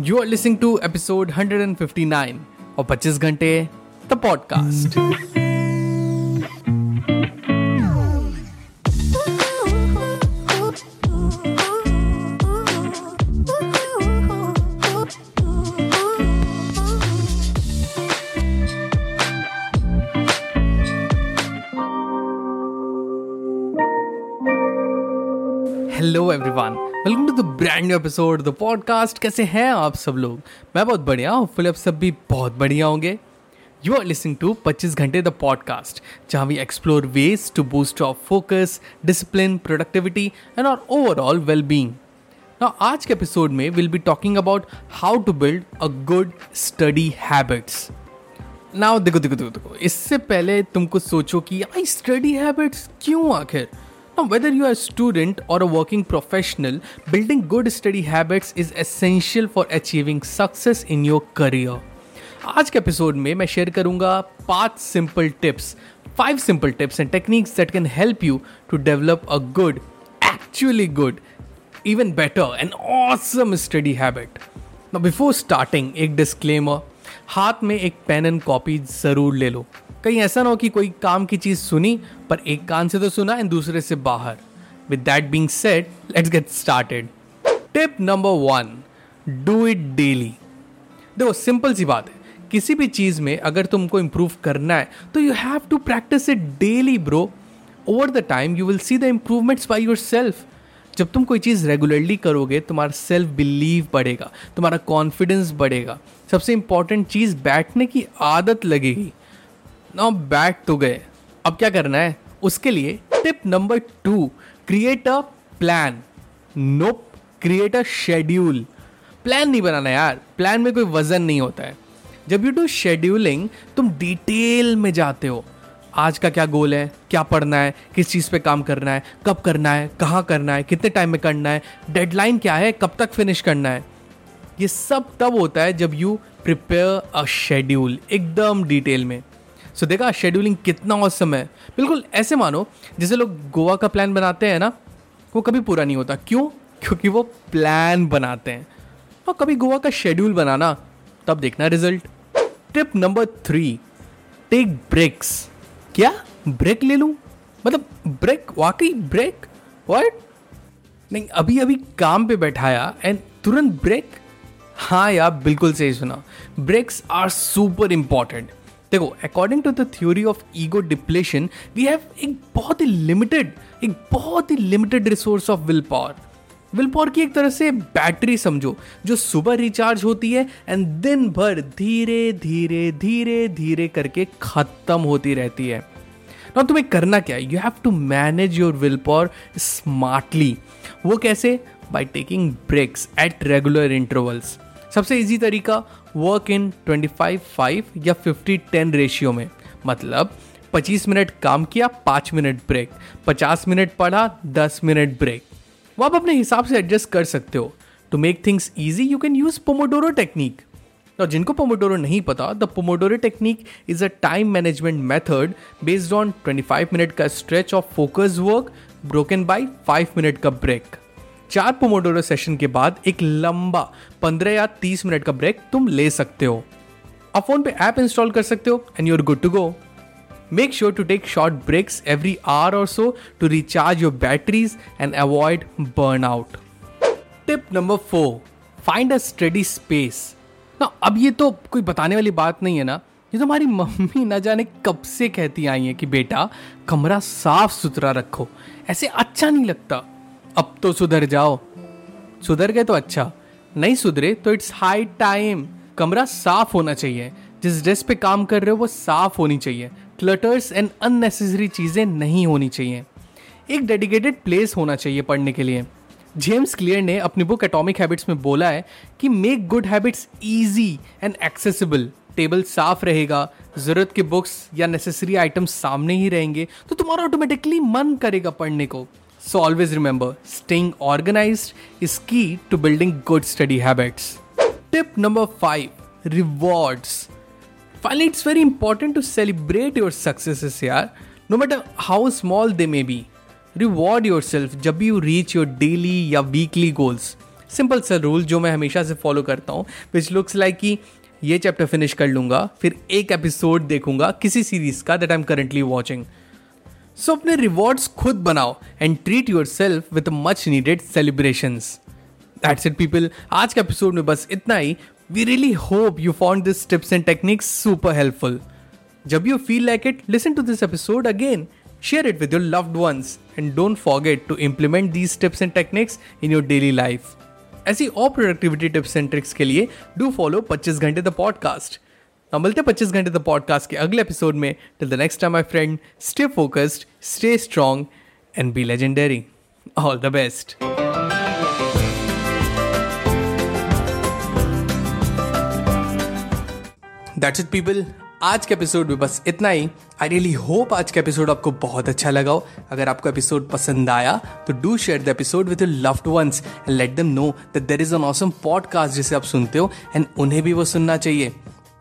You are listening to episode 159 और 25 घंटे the podcast hello everyone welcome to the brand new episode the podcast कैसे हैं आप सब लोग? मैं बहुत बढ़िया हूँ। फिर आप सब भी बहुत बढ़िया होंगे। यू आर लिसनिंग टू 25 घंटे द पॉडकास्ट जहाँ we explore ways to boost of focus discipline productivity and और ओवरऑल वेल बींग ना आज के एपिसोड में will be talking about how to build a good study habits now देखो देखो देखो देखो, इससे पहले तुमको सोचो कि आई स्टडी हैबिट्स क्यों आखिर? Now, whether you are a student or a working professional, building good study habits is essential for achieving success in your career. आज के एपिसोड में मैं शेयर करूंगा पांच simple tips five simple tips and techniques that can help you to develop a good actually good even better an awesome study habit now before starting एक disclaimer हाथ में एक पेन एंड कॉपी जरूर ले लो कहीं ऐसा ना हो कि कोई काम की चीज़ सुनी, पर एक कान से तो सुना एंड दूसरे से बाहर। With that being set let's get started tip number one do it daily देखो सिंपल सी बात है। किसी भी चीज़ में अगर तुमको इंप्रूव करना है तो you have to practice it daily bro over the time you will see the improvements by yourself जब तुम कोई चीज़ रेगुलरली करोगे, तुम्हारा सेल्फ बिलीव बढ़ेगा, तुम्हारा कॉन्फिडेंस बढ़ेगा। सबसे इंपॉर्टेंट चीज़ बैठने की आदत लगेगी। नाउ बैठ तो गए। अब क्या करना है? उसके लिए tip number two create a plan no create a schedule plan नहीं बनाना यार। प्लान में कोई वज़न नहीं होता है। जब यू डू शेड्यूलिंग तुम डिटेल में जाते हो। आज का क्या गोल है? क्या पढ़ना है? किस चीज़ पे काम करना है? कब करना है? कहाँ करना है? कितने टाइम में करना है? डेडलाइन क्या है? कब तक फिनिश करना है? ये सब तब होता है जब यू प्रिपेयर अ शेड्यूल एकदम डिटेल में। सो देखा शेड्यूलिंग कितना औसम है। बिल्कुल ऐसे मानो, जैसे लोग गोवा का प्लान बनाते हैं ना, वो कभी पूरा नहीं होता। क्यों? क्योंकि वो प्लान बनाते हैं। और कभी गोवा का शेड्यूल बनाना, तब देखना result tip number three take breaks क्या? ब्रेक ले लूँ? मतलब ब्रेक वाकई ब्रेक वाट नहीं अभी अभी काम पे बैठाया एंड तुरंत ब्रेक हाँ यार, बिल्कुल सही सुना। ब्रेक्स आर सुपर इंपॉर्टेंट देखो according to the theory of ego depletion we have एक बहुत ही लिमिटेड एक बहुत ही limited resource of will power will power की एक तरह से बैटरी समझो, जो सुबह रिचार्ज होती है एंड दिन भर धीरे धीरे धीरे धीरे करके खत्म होती रहती है। ना तुम्हें करना क्या है? You have to manage your will power smartly वो कैसे? By taking breaks at regular intervals सबसे इजी तरीका वर्क इन 25 5 या 50 10 रेशियो में। मतलब 25 मिनट काम किया 5 मिनट ब्रेक 50 मिनट पढ़ा 10 मिनट ब्रेक वो आप अपने हिसाब से एडजस्ट कर सकते हो। To make things easy you can use pomodoro technique और जिनको पोमोडोरो नहीं पता the pomodoro technique is a time management method based on 25 minute का stretch of focus work broken by 5 minute का ब्रेक चार पोमोडोरो सेशन के बाद एक लंबा पंद्रह या तीस मिनट का ब्रेक तुम ले सकते हो। आप फ़ोन पे ऐप इंस्टॉल कर सकते हो and you're good to go make sure to take short breaks every hour और so to recharge your batteries and avoid burn out tip number four find a study space ना अब ये तो कोई बताने वाली बात नहीं है ना। ये तो हमारी मम्मी ना जाने कब से कहती आई है कि बेटा, कमरा साफ़ सुथरा रखो। ऐसे अच्छा नहीं लगता। अब तो सुधर जाओ। सुधर गए तो अच्छा नहीं सुधरे तो इट्स हाई टाइम कमरा साफ़ होना चाहिए। जिस ड्रेस पे काम कर रहे हो वो साफ़ होनी चाहिए। क्लटर्स एंड अननेसेसरी चीज़ें नहीं होनी चाहिए। एक डेडिकेटेड प्लेस होना चाहिए पढ़ने के लिए। जेम्स क्लियर ने अपनी बुक एटॉमिक हैबिट्स में बोला है कि make good habits easy and accessible table साफ़ रहेगा, ज़रूरत के बुक्स या नेसेसरी आइटम्स सामने ही रहेंगे तो तुम्हारा ऑटोमेटिकली मन करेगा पढ़ने को। So always remember staying organize is key to building good study habits tip number five rewards finally it's very important to celebrate your successes यार no matter how small they may be reward yourself जब you reach your daily या weekly goals simple sir rule जो मैं हमेशा से follow करता हूँ which looks like कि ये चैप्टर फिनिश कर लूँगा, फिर एक एपिसोड देखूँगा किसी सीरीज़ का that I am currently watching so अपने रिवॉर्ड्स खुद बनाओ and treat yourself with much needed celebrations that's it people आज के एपिसोड में बस इतना ही. We really hope you found this tips and techniques super helpful जब you feel like it listen to this episode again share it with your loved ones and don't forget to implement these tips and techniques in your daily life. ऐसी और productivity tips and tricks के लिए do follow 25 घंटे the podcast अब मिलते हैं 25 घंटे the podcast के अगले एपिसोड में। Till the next time my friend stay focused stay strong and be legendary all the best that's it people आज के एपिसोड में बस इतना ही। आई रियली होप आज का एपिसोड आपको बहुत अच्छा लगा हो। अगर आपको एपिसोड पसंद आया तो do share the episode with loved ones and let them know that there is an awesome podcast जिसे आप सुनते हो एंड उन्हें भी वो सुनना चाहिए।